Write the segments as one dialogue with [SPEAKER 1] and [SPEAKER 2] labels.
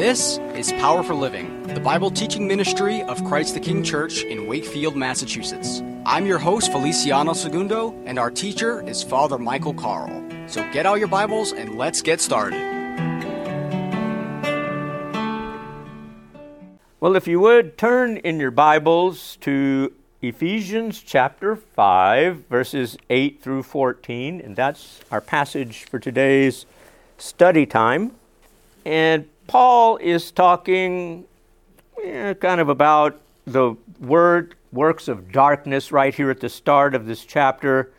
[SPEAKER 1] This is Power for Living, the Bible teaching ministry of Christ the King Church in Wakefield, Massachusetts. I'm your host, Feliciano Segundo, and our teacher is Father Michael Carl. So get out your Bibles and let's get started.
[SPEAKER 2] Well, if you would turn in your Bibles to Ephesians chapter 5, verses 8 through 14, and that's our passage for today's study time. And Paul is talking eh, kind of about the word works of darkness right here at the start of this chapter.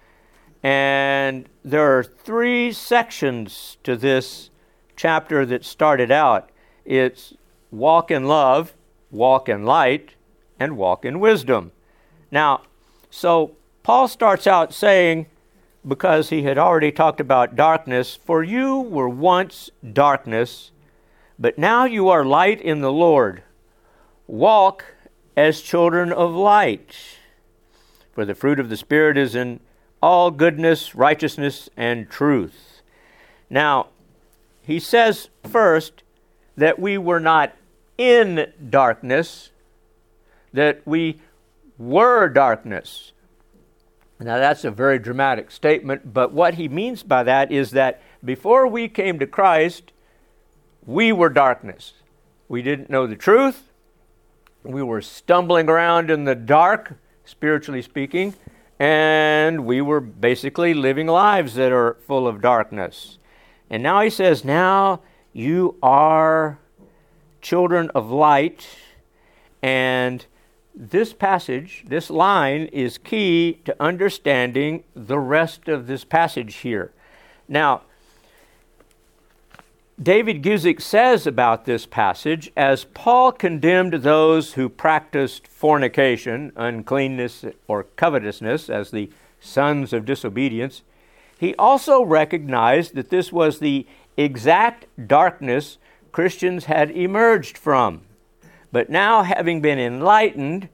[SPEAKER 2] And there are three sections to this chapter that started out it's walk in love, walk in light, and walk in wisdom. Now, so Paul starts out saying, because he had already talked about darkness, for you were once darkness but now you are light in the Lord. Walk as children of light. For the fruit of the Spirit is in all goodness, righteousness, and truth. Now, he says first that we were not in darkness, that we were darkness. Now, that's a very dramatic statement, but what he means by that is that before we came to Christ, we were darkness. We didn't know the truth. We were stumbling around in the dark, spiritually speaking, and we were basically living lives that are full of darkness. And now he says, Now you are children of light. And this passage, this line, is key to understanding the rest of this passage here. Now, David Guzik says about this passage as Paul condemned those who practiced fornication, uncleanness, or covetousness as the sons of disobedience, he also recognized that this was the exact darkness Christians had emerged from. But now, having been enlightened,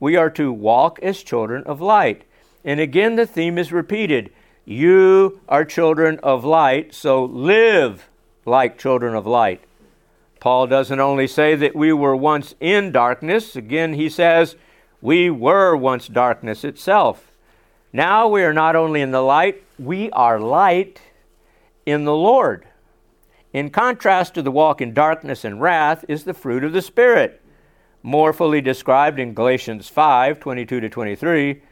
[SPEAKER 2] we are to walk as children of light. And again, the theme is repeated You are children of light, so live like children of light. Paul doesn't only say that we were once in darkness, again, he says we were once darkness itself. Now we are not only in the light, we are light in the Lord. In contrast to the walk in darkness and wrath is the fruit of the Spirit, more fully described in Galatians 5 22 to 23.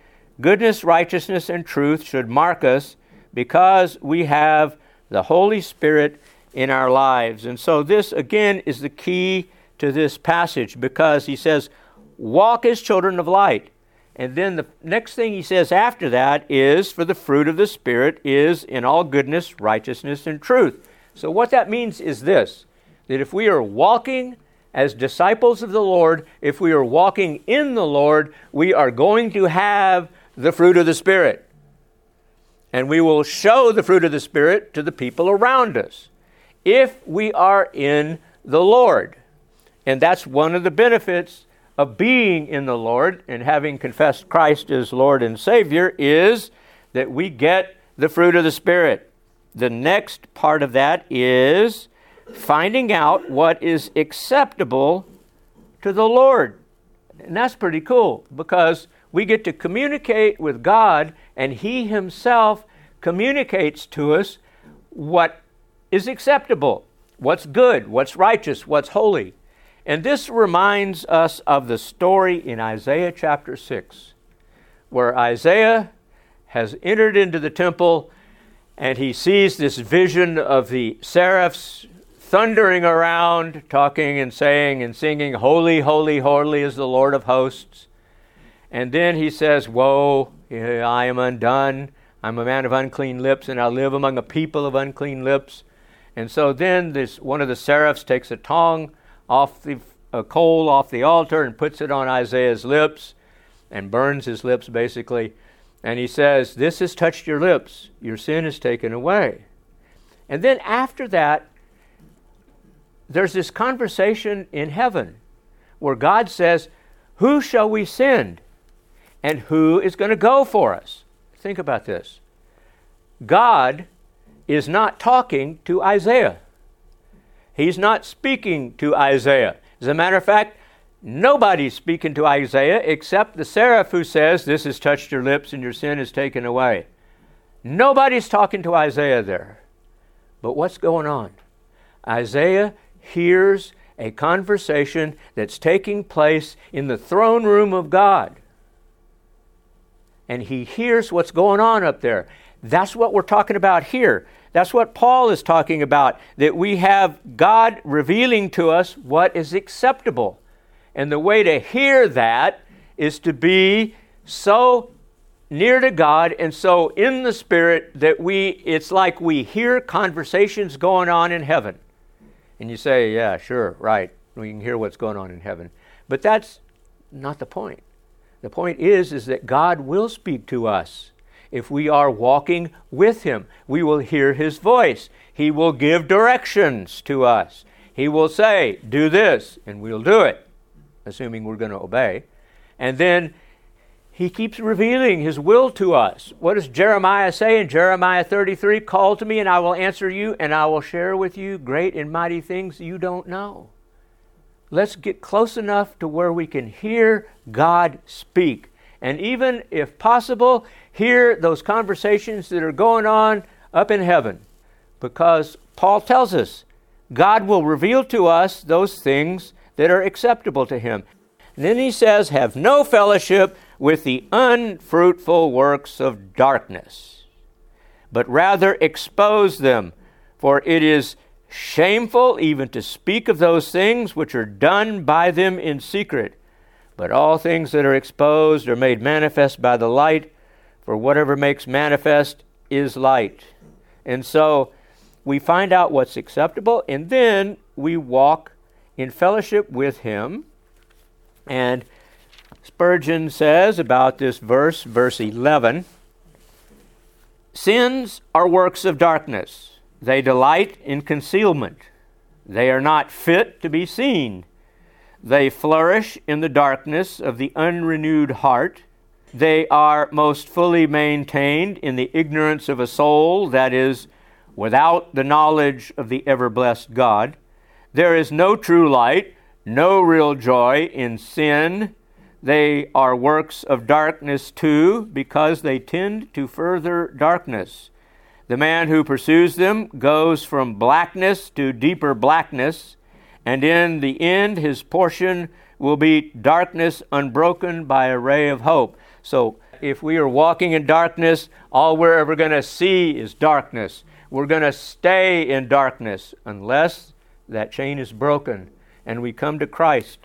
[SPEAKER 2] Goodness, righteousness, and truth should mark us because we have the Holy Spirit in our lives. And so, this again is the key to this passage because he says, Walk as children of light. And then the next thing he says after that is, For the fruit of the Spirit is in all goodness, righteousness, and truth. So, what that means is this that if we are walking as disciples of the Lord, if we are walking in the Lord, we are going to have the fruit of the Spirit. And we will show the fruit of the Spirit to the people around us if we are in the Lord. And that's one of the benefits of being in the Lord and having confessed Christ as Lord and Savior is that we get the fruit of the Spirit. The next part of that is finding out what is acceptable to the Lord. And that's pretty cool because we get to communicate with God and He Himself communicates to us what is acceptable, what's good, what's righteous, what's holy. And this reminds us of the story in Isaiah chapter 6, where Isaiah has entered into the temple and he sees this vision of the seraphs thundering around, talking and saying and singing, Holy, holy, holy is the Lord of hosts. And then he says, Woe, eh, I am undone. I'm a man of unclean lips, and I live among a people of unclean lips. And so then this one of the seraphs takes a tongue off the a coal off the altar and puts it on Isaiah's lips and burns his lips basically. And he says, This has touched your lips, your sin is taken away. And then after that, there's this conversation in heaven where God says, Who shall we send? And who is going to go for us? Think about this. God is not talking to Isaiah. He's not speaking to Isaiah. As a matter of fact, nobody's speaking to Isaiah except the seraph who says, This has touched your lips and your sin is taken away. Nobody's talking to Isaiah there. But what's going on? Isaiah hears a conversation that's taking place in the throne room of God. And he hears what's going on up there. That's what we're talking about here. That's what Paul is talking about, that we have God revealing to us what is acceptable. And the way to hear that is to be so near to God and so in the Spirit that we, it's like we hear conversations going on in heaven. And you say, yeah, sure, right. We can hear what's going on in heaven. But that's not the point. The point is, is that God will speak to us. If we are walking with Him, we will hear His voice. He will give directions to us. He will say, do this, and we'll do it, assuming we're going to obey. And then he keeps revealing his will to us. What does Jeremiah say in Jeremiah 33? Call to me, and I will answer you, and I will share with you great and mighty things you don't know. Let's get close enough to where we can hear God speak. And even, if possible, hear those conversations that are going on up in heaven. Because Paul tells us God will reveal to us those things that are acceptable to Him. And then he says, Have no fellowship with the unfruitful works of darkness, but rather expose them, for it is shameful even to speak of those things which are done by them in secret. But all things that are exposed are made manifest by the light, for whatever makes manifest is light. And so we find out what's acceptable, and then we walk in fellowship with Him. And Spurgeon says about this verse, verse 11 Sins are works of darkness, they delight in concealment, they are not fit to be seen. They flourish in the darkness of the unrenewed heart. They are most fully maintained in the ignorance of a soul that is without the knowledge of the ever blessed God. There is no true light, no real joy in sin they are works of darkness too, because they tend to further darkness. The man who pursues them goes from blackness to deeper blackness, and in the end, his portion will be darkness unbroken by a ray of hope. So, if we are walking in darkness, all we're ever going to see is darkness. We're going to stay in darkness unless that chain is broken and we come to Christ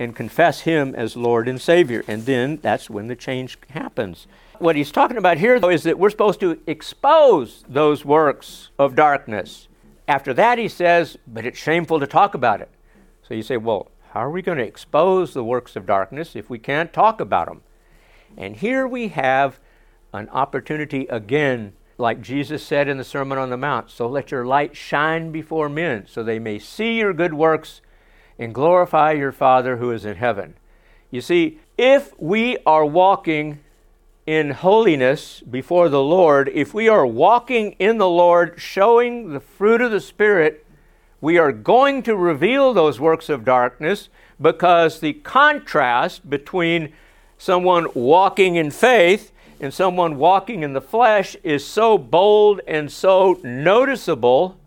[SPEAKER 2] and confess Him as Lord and Savior. And then that's when the change happens. What he's talking about here, though, is that we're supposed to expose those works of darkness. After that, he says, but it's shameful to talk about it. So you say, well, how are we going to expose the works of darkness if we can't talk about them? And here we have an opportunity again, like Jesus said in the Sermon on the Mount so let your light shine before men, so they may see your good works and glorify your Father who is in heaven. You see, if we are walking in holiness before the Lord, if we are walking in the Lord, showing the fruit of the Spirit, we are going to reveal those works of darkness because the contrast between someone walking in faith and someone walking in the flesh is so bold and so noticeable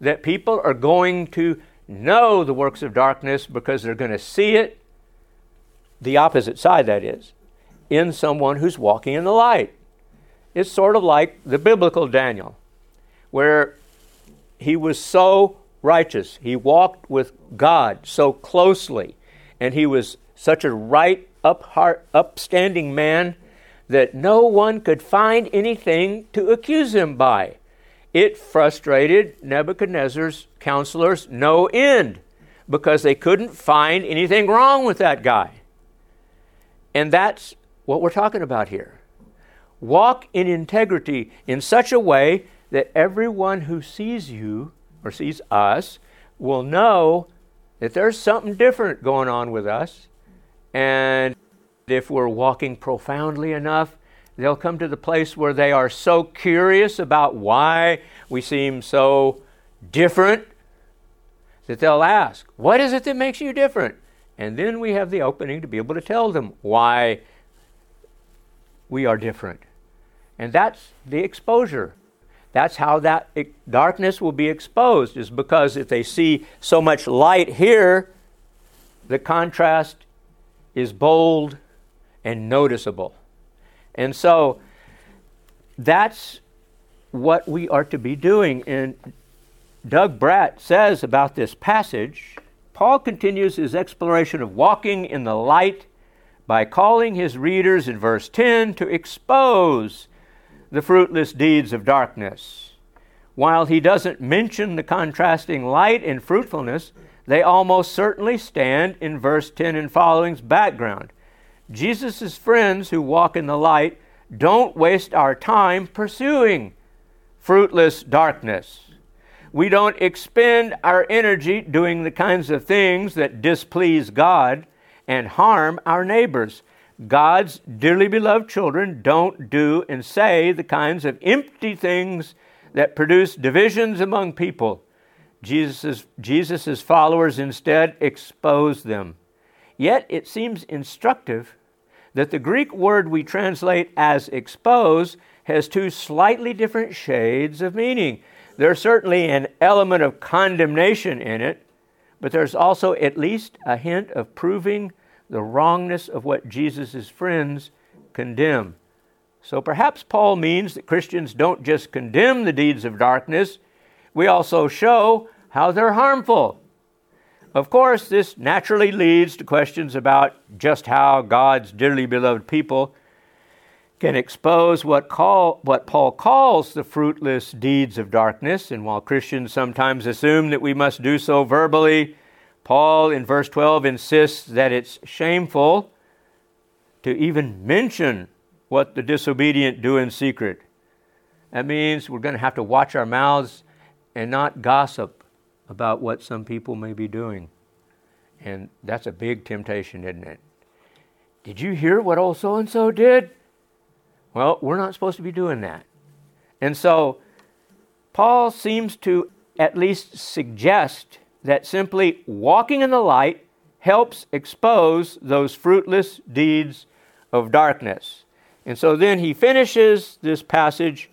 [SPEAKER 2] that people are going to know the works of darkness because they're going to see it, the opposite side, that is, in someone who's walking in the light. It's sort of like the biblical Daniel, where he was so righteous. He walked with God so closely, and he was such a right, up heart, upstanding man that no one could find anything to accuse him by. It frustrated Nebuchadnezzar's counselors no end because they couldn't find anything wrong with that guy. And that's what we're talking about here. Walk in integrity in such a way that everyone who sees you or sees us will know that there's something different going on with us. And if we're walking profoundly enough, they'll come to the place where they are so curious about why we seem so different that they'll ask, What is it that makes you different? And then we have the opening to be able to tell them why we are different. And that's the exposure. That's how that darkness will be exposed, is because if they see so much light here, the contrast is bold and noticeable. And so that's what we are to be doing. And Doug Bratt says about this passage Paul continues his exploration of walking in the light by calling his readers in verse 10 to expose the fruitless deeds of darkness. While he doesn't mention the contrasting light and fruitfulness, they almost certainly stand in verse 10 and following's background. Jesus' friends who walk in the light don't waste our time pursuing fruitless darkness. We don't expend our energy doing the kinds of things that displease God and harm our neighbors. God's dearly beloved children don't do and say the kinds of empty things that produce divisions among people. Jesus' Jesus's followers instead expose them. Yet it seems instructive that the Greek word we translate as expose has two slightly different shades of meaning. There's certainly an element of condemnation in it, but there's also at least a hint of proving the wrongness of what Jesus' friends condemn. So perhaps Paul means that Christians don't just condemn the deeds of darkness, we also show how they're harmful. Of course, this naturally leads to questions about just how God's dearly beloved people can expose what, call, what Paul calls the fruitless deeds of darkness. And while Christians sometimes assume that we must do so verbally, Paul in verse 12 insists that it's shameful to even mention what the disobedient do in secret. That means we're going to have to watch our mouths and not gossip about what some people may be doing. And that's a big temptation, isn't it? Did you hear what old so and so did? Well, we're not supposed to be doing that. And so, Paul seems to at least suggest that simply walking in the light helps expose those fruitless deeds of darkness. And so then he finishes this passage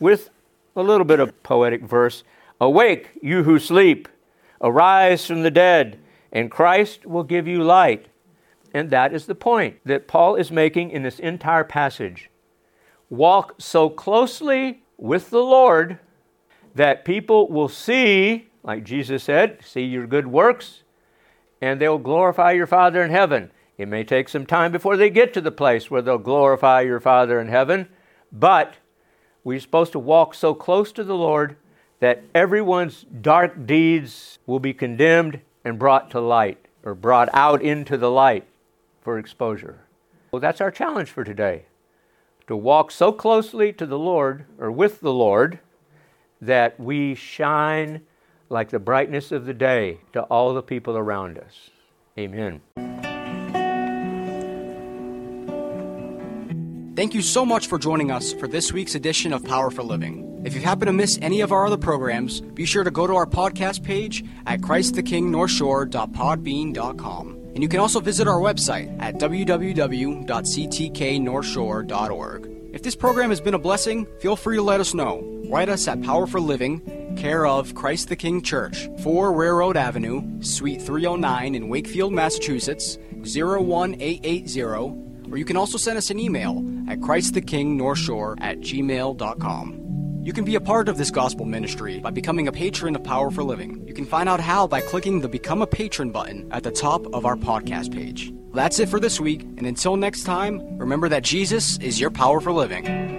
[SPEAKER 2] with a little bit of poetic verse Awake, you who sleep, arise from the dead, and Christ will give you light. And that is the point that Paul is making in this entire passage. Walk so closely with the Lord that people will see like Jesus said, see your good works, and they'll glorify your Father in heaven. It may take some time before they get to the place where they'll glorify your Father in heaven, but we're supposed to walk so close to the Lord that everyone's dark deeds will be condemned and brought to light or brought out into the light for exposure. Well, that's our challenge for today to walk so closely to the Lord or with the Lord that we shine like the brightness of the day to all the people around us. Amen.
[SPEAKER 1] Thank you so much for joining us for this week's edition of Power for Living. If you happen to miss any of our other programs, be sure to go to our podcast page at christthekingnorthshore.podbean.com. And you can also visit our website at www.ctknorthshore.org. If this program has been a blessing, feel free to let us know. Write us at Power for Living, care of Christ the King Church, 4 Railroad Avenue, Suite 309 in Wakefield, Massachusetts, 01880, or you can also send us an email at christthekingnorthshore at gmail.com. You can be a part of this gospel ministry by becoming a patron of Power for Living. You can find out how by clicking the Become a Patron button at the top of our podcast page. That's it for this week, and until next time, remember that Jesus is your power for living.